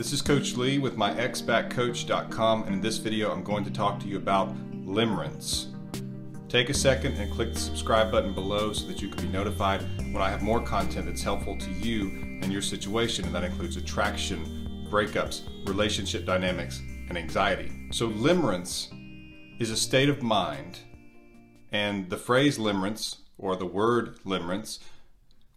This is Coach Lee with myexbackcoach.com and in this video I'm going to talk to you about limerence. Take a second and click the subscribe button below so that you can be notified when I have more content that's helpful to you and your situation and that includes attraction, breakups, relationship dynamics, and anxiety. So limerence is a state of mind and the phrase limerence or the word limerence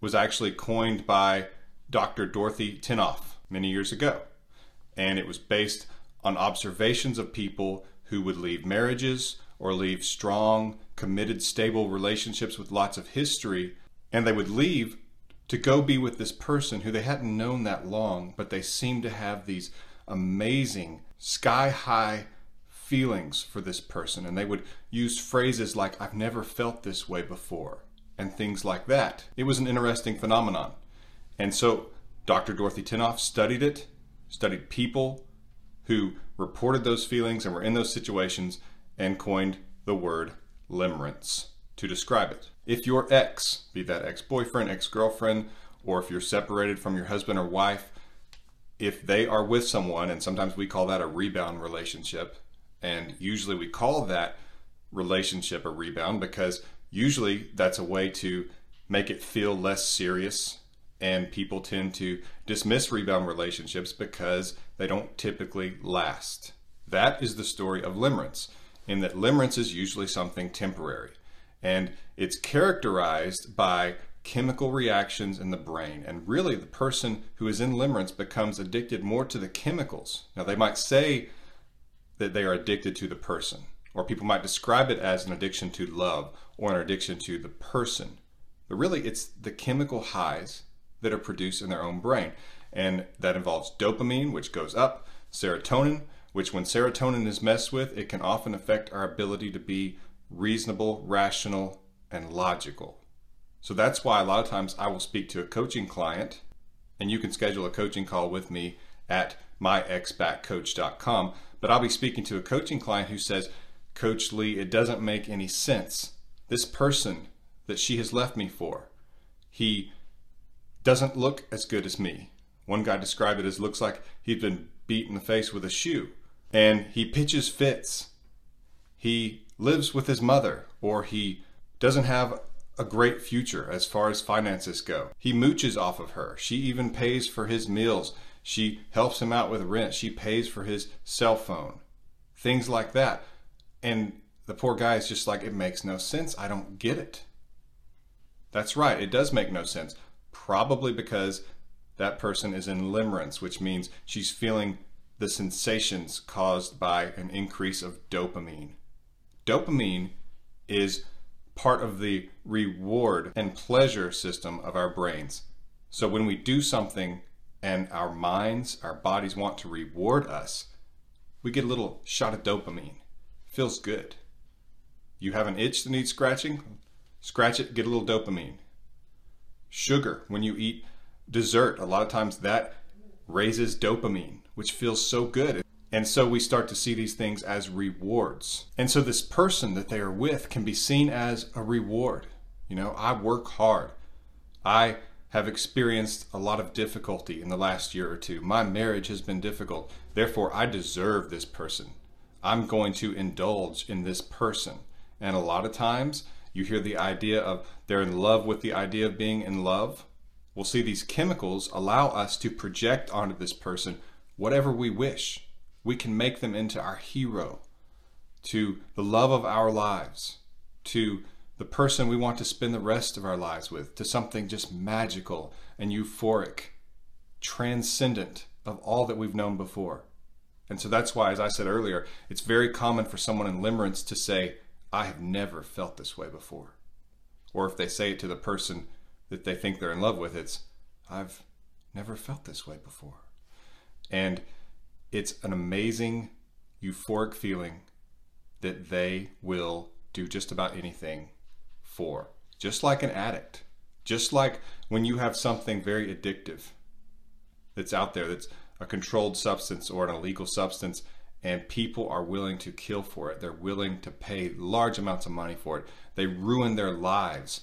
was actually coined by Dr. Dorothy Tennov many years ago and it was based on observations of people who would leave marriages or leave strong, committed, stable relationships with lots of history, and they would leave to go be with this person who they hadn't known that long, but they seemed to have these amazing, sky high feelings for this person. And they would use phrases like, I've never felt this way before, and things like that. It was an interesting phenomenon. And so Dr. Dorothy Tennov studied it studied people who reported those feelings and were in those situations and coined the word limerence to describe it. If your ex, be that ex boyfriend, ex girlfriend, or if you're separated from your husband or wife, if they are with someone, and sometimes we call that a rebound relationship, and usually we call that relationship a rebound because usually that's a way to make it feel less serious and people tend to dismiss rebound relationships because they don't typically last. That is the story of limerence, in that limerence is usually something temporary, and it's characterized by chemical reactions in the brain. And really, the person who is in limerence becomes addicted more to the chemicals. Now, they might say that they are addicted to the person, or people might describe it as an addiction to love or an addiction to the person. But really, it's the chemical highs that are produced in their own brain. And that involves dopamine, which goes up, serotonin, which when serotonin is messed with, it can often affect our ability to be reasonable, rational, and logical. So that's why a lot of times I will speak to a coaching client, and you can schedule a coaching call with me at myexbackcoach.com. But I'll be speaking to a coaching client who says, Coach Lee, it doesn't make any sense. This person that she has left me for, he doesn't look as good as me. One guy described it as looks like he'd been beat in the face with a shoe. And he pitches fits. He lives with his mother, or he doesn't have a great future as far as finances go. He mooches off of her. She even pays for his meals. She helps him out with rent. She pays for his cell phone. Things like that. And the poor guy is just like, it makes no sense. I don't get it. That's right. It does make no sense probably because that person is in limerence, which means she's feeling the sensations caused by an increase of dopamine. Dopamine is part of the reward and pleasure system of our brains. So when we do something and our minds, our bodies want to reward us, we get a little shot of dopamine. Feels good. You have an itch that needs scratching? Scratch it, get a little dopamine sugar when you eat dessert. A lot of times that raises dopamine, which feels so good. And so we start to see these things as rewards. And so this person that they are with can be seen as a reward. You know, I work hard. I have experienced a lot of difficulty in the last year or two. My marriage has been difficult. Therefore, I deserve this person. I'm going to indulge in this person. And a lot of times, you hear the idea of they're in love with the idea of being in love. We'll see these chemicals allow us to project onto this person whatever we wish. We can make them into our hero, to the love of our lives, to the person we want to spend the rest of our lives with, to something just magical and euphoric, transcendent of all that we've known before. And so that's why, as I said earlier, it's very common for someone in limerence to say, I have never felt this way before. Or if they say it to the person that they think they're in love with, it's, I've never felt this way before. And it's an amazing, euphoric feeling that they will do just about anything for. Just like an addict. Just like when you have something very addictive that's out there that's a controlled substance or an illegal substance and people are willing to kill for it. They're willing to pay large amounts of money for it. They ruin their lives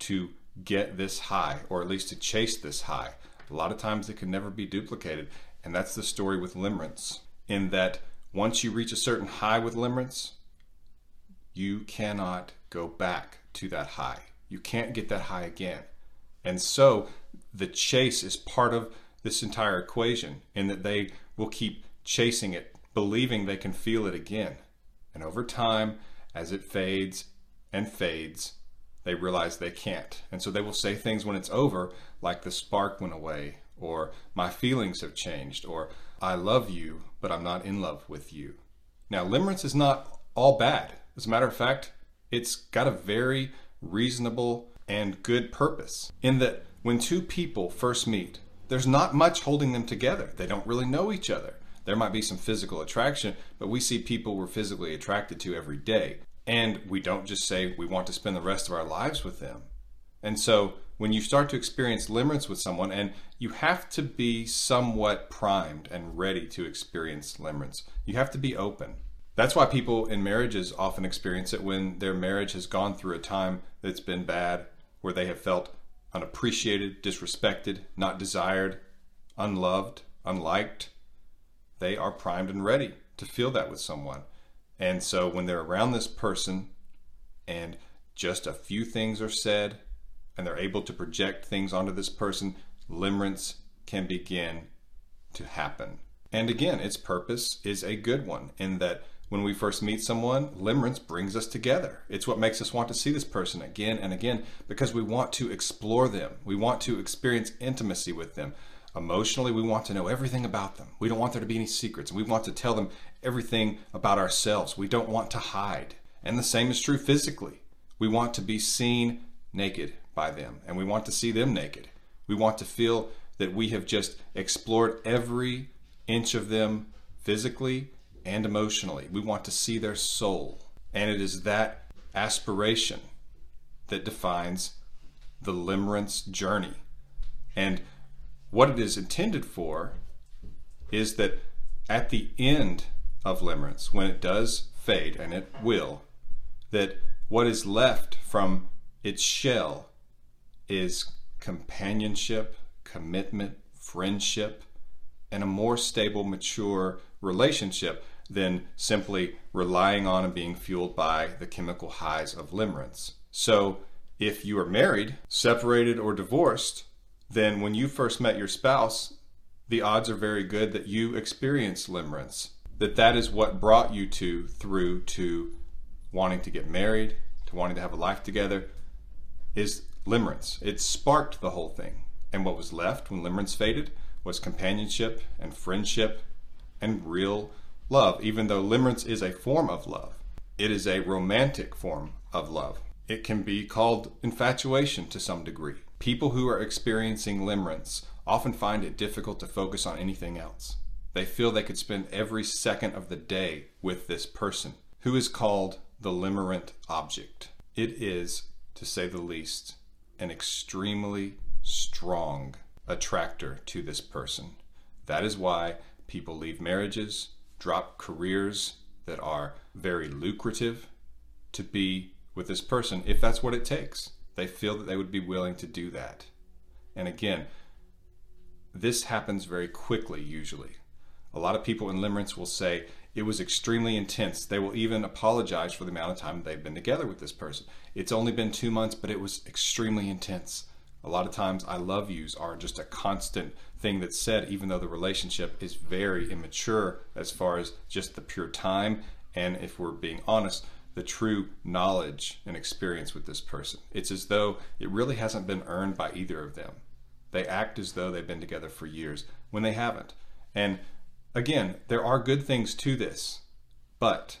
to get this high, or at least to chase this high. A lot of times it can never be duplicated. And that's the story with limerence, in that once you reach a certain high with limerence, you cannot go back to that high. You can't get that high again. And so the chase is part of this entire equation in that they will keep chasing it, believing they can feel it again. And over time, as it fades and fades, they realize they can't. And so they will say things when it's over, like the spark went away, or my feelings have changed, or I love you, but I'm not in love with you. Now, limerence is not all bad. As a matter of fact, it's got a very reasonable and good purpose in that when two people first meet, there's not much holding them together. They don't really know each other. There might be some physical attraction, but we see people we're physically attracted to every day. And we don't just say we want to spend the rest of our lives with them. And so when you start to experience limerence with someone, and you have to be somewhat primed and ready to experience limerence, you have to be open. That's why people in marriages often experience it when their marriage has gone through a time that's been bad, where they have felt unappreciated, disrespected, not desired, unloved, unliked. They are primed and ready to feel that with someone. And so when they're around this person and just a few things are said and they're able to project things onto this person, limerence can begin to happen. And again, its purpose is a good one in that when we first meet someone, limerence brings us together. It's what makes us want to see this person again and again because we want to explore them. We want to experience intimacy with them. Emotionally, we want to know everything about them. We don't want there to be any secrets. We want to tell them everything about ourselves. We don't want to hide. And the same is true physically. We want to be seen naked by them, and we want to see them naked. We want to feel that we have just explored every inch of them physically and emotionally. We want to see their soul. And it is that aspiration that defines the limerence journey. And what it is intended for is that at the end of limerence, when it does fade, and it will, that what is left from its shell is companionship, commitment, friendship, and a more stable, mature relationship than simply relying on and being fueled by the chemical highs of limerence. So, if you are married, separated, or divorced, then when you first met your spouse, the odds are very good that you experienced limerence. That that is what brought you to through to wanting to get married, to wanting to have a life together, is limerence. It sparked the whole thing. And what was left when limerence faded was companionship and friendship and real love, even though limerence is a form of love. It is a romantic form of love. It can be called infatuation to some degree. People who are experiencing limerence often find it difficult to focus on anything else. They feel they could spend every second of the day with this person, who is called the limerent object. It is, to say the least, an extremely strong attractor to this person. That is why people leave marriages, drop careers that are very lucrative to be with this person if that's what it takes. They feel that they would be willing to do that. And again, this happens very quickly usually. A lot of people in limerence will say it was extremely intense. They will even apologize for the amount of time they've been together with this person. It's only been two months, but it was extremely intense. A lot of times, I love yous are just a constant thing that's said, even though the relationship is very immature as far as just the pure time. And if we're being honest, the true knowledge and experience with this person. It's as though it really hasn't been earned by either of them. They act as though they've been together for years when they haven't. And again, there are good things to this, but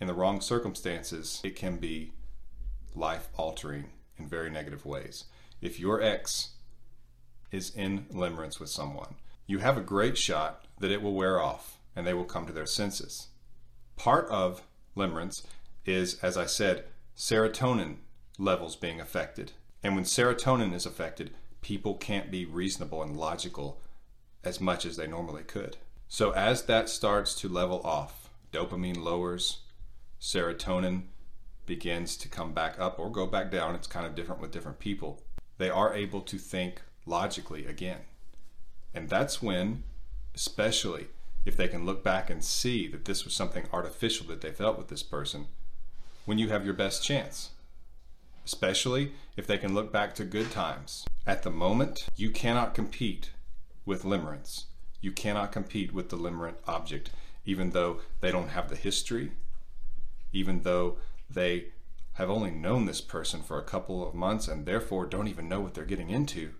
in the wrong circumstances, it can be life altering in very negative ways. If your ex is in limerence with someone, you have a great shot that it will wear off and they will come to their senses. Part of limerence is, as I said, serotonin levels being affected. And when serotonin is affected, people can't be reasonable and logical as much as they normally could. So as that starts to level off, dopamine lowers, serotonin begins to come back up or go back down. It's kind of different with different people. They are able to think logically again. And that's when especially if they can look back and see that this was something artificial that they felt with this person when you have your best chance. Especially if they can look back to good times. At the moment, you cannot compete with limerence. You cannot compete with the limerent object, even though they don't have the history, even though they have only known this person for a couple of months and therefore don't even know what they're getting into.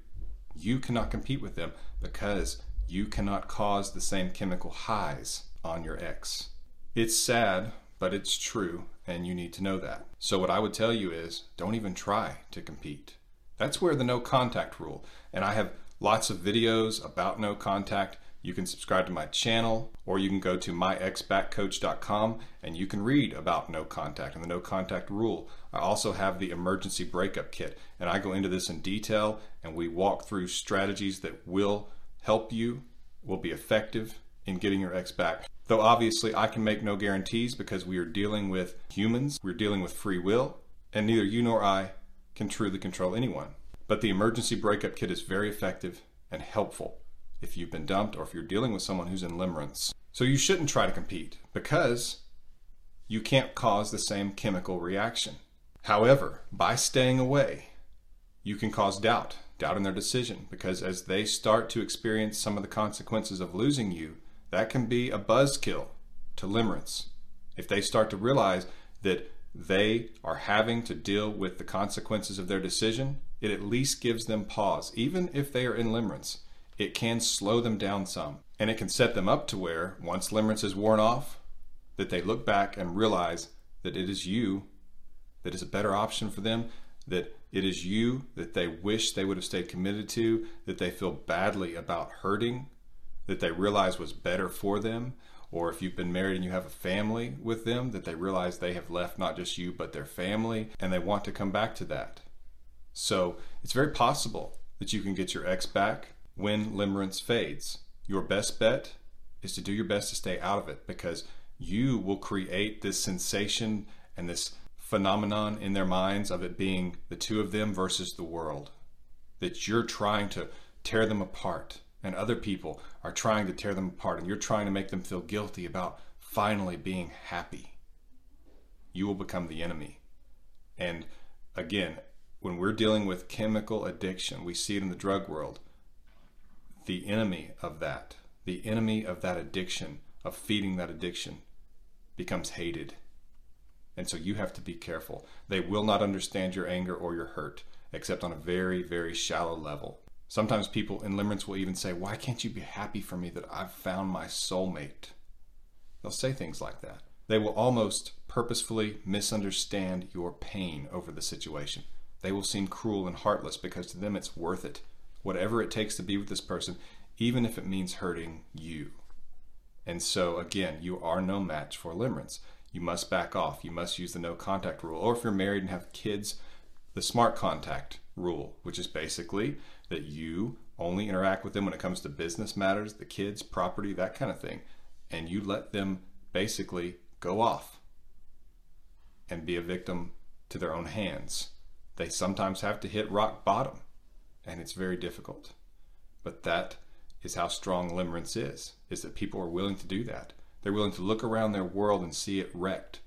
You cannot compete with them because you cannot cause the same chemical highs on your ex. It's sad, but it's true, and you need to know that. So, what I would tell you is don't even try to compete. That's where the no contact rule, and I have lots of videos about no contact. You can subscribe to my channel or you can go to myexbackcoach.com and you can read about no contact and the no contact rule. I also have the emergency breakup kit and I go into this in detail and we walk through strategies that will help you, will be effective in getting your ex back. Though obviously I can make no guarantees because we are dealing with humans, we're dealing with free will, and neither you nor I can truly control anyone. But the emergency breakup kit is very effective and helpful if you've been dumped or if you're dealing with someone who's in limerence. So you shouldn't try to compete because you can't cause the same chemical reaction. However, by staying away, you can cause doubt doubt in their decision because as they start to experience some of the consequences of losing you, that can be a buzzkill to limerence. If they start to realize that they are having to deal with the consequences of their decision, it at least gives them pause. Even if they are in limerence, it can slow them down some. And it can set them up to where, once limerence is worn off, that they look back and realize that it is you that is a better option for them that it is you that they wish they would have stayed committed to, that they feel badly about hurting, that they realize was better for them, or if you've been married and you have a family with them, that they realize they have left not just you, but their family, and they want to come back to that. So it's very possible that you can get your ex back when limerence fades. Your best bet is to do your best to stay out of it because you will create this sensation and this phenomenon in their minds of it being the two of them versus the world. That you're trying to tear them apart, and other people are trying to tear them apart, and you're trying to make them feel guilty about finally being happy. You will become the enemy. And again, when we're dealing with chemical addiction, we see it in the drug world. The enemy of that, the enemy of that addiction, of feeding that addiction, becomes hated and so you have to be careful. They will not understand your anger or your hurt, except on a very, very shallow level. Sometimes people in limerence will even say, Why can't you be happy for me that I've found my soulmate? They'll say things like that. They will almost purposefully misunderstand your pain over the situation. They will seem cruel and heartless because to them it's worth it. Whatever it takes to be with this person, even if it means hurting you. And so, again, you are no match for limerence you must back off. You must use the no contact rule. Or if you're married and have kids, the smart contact rule, which is basically that you only interact with them when it comes to business matters, the kids, property, that kind of thing. And you let them basically go off and be a victim to their own hands. They sometimes have to hit rock bottom, and it's very difficult. But that is how strong limerence is, is that people are willing to do that. They're willing to look around their world and see it wrecked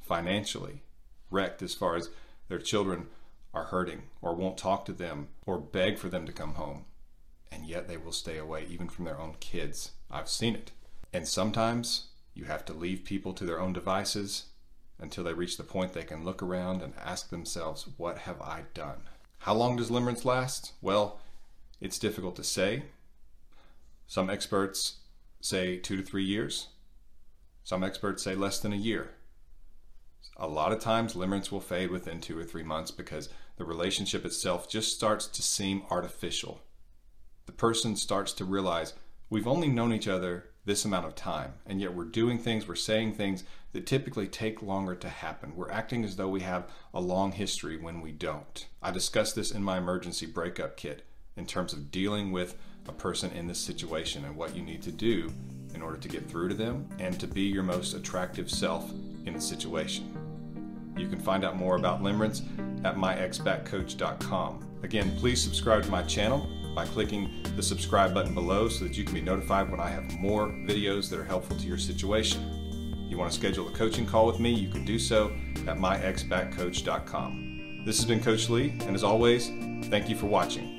financially, wrecked as far as their children are hurting or won't talk to them or beg for them to come home. And yet they will stay away even from their own kids. I've seen it. And sometimes you have to leave people to their own devices until they reach the point they can look around and ask themselves, What have I done? How long does limerence last? Well, it's difficult to say. Some experts say two to three years. Some experts say less than a year. A lot of times, limerence will fade within two or three months because the relationship itself just starts to seem artificial. The person starts to realize we've only known each other this amount of time, and yet we're doing things, we're saying things that typically take longer to happen. We're acting as though we have a long history when we don't. I discussed this in my emergency breakup kit in terms of dealing with a person in this situation and what you need to do in order to get through to them and to be your most attractive self in the situation. You can find out more about limerence at myexbackcoach.com. Again, please subscribe to my channel by clicking the subscribe button below so that you can be notified when I have more videos that are helpful to your situation. If you want to schedule a coaching call with me, you can do so at myexbackcoach.com. This has been Coach Lee, and as always, thank you for watching.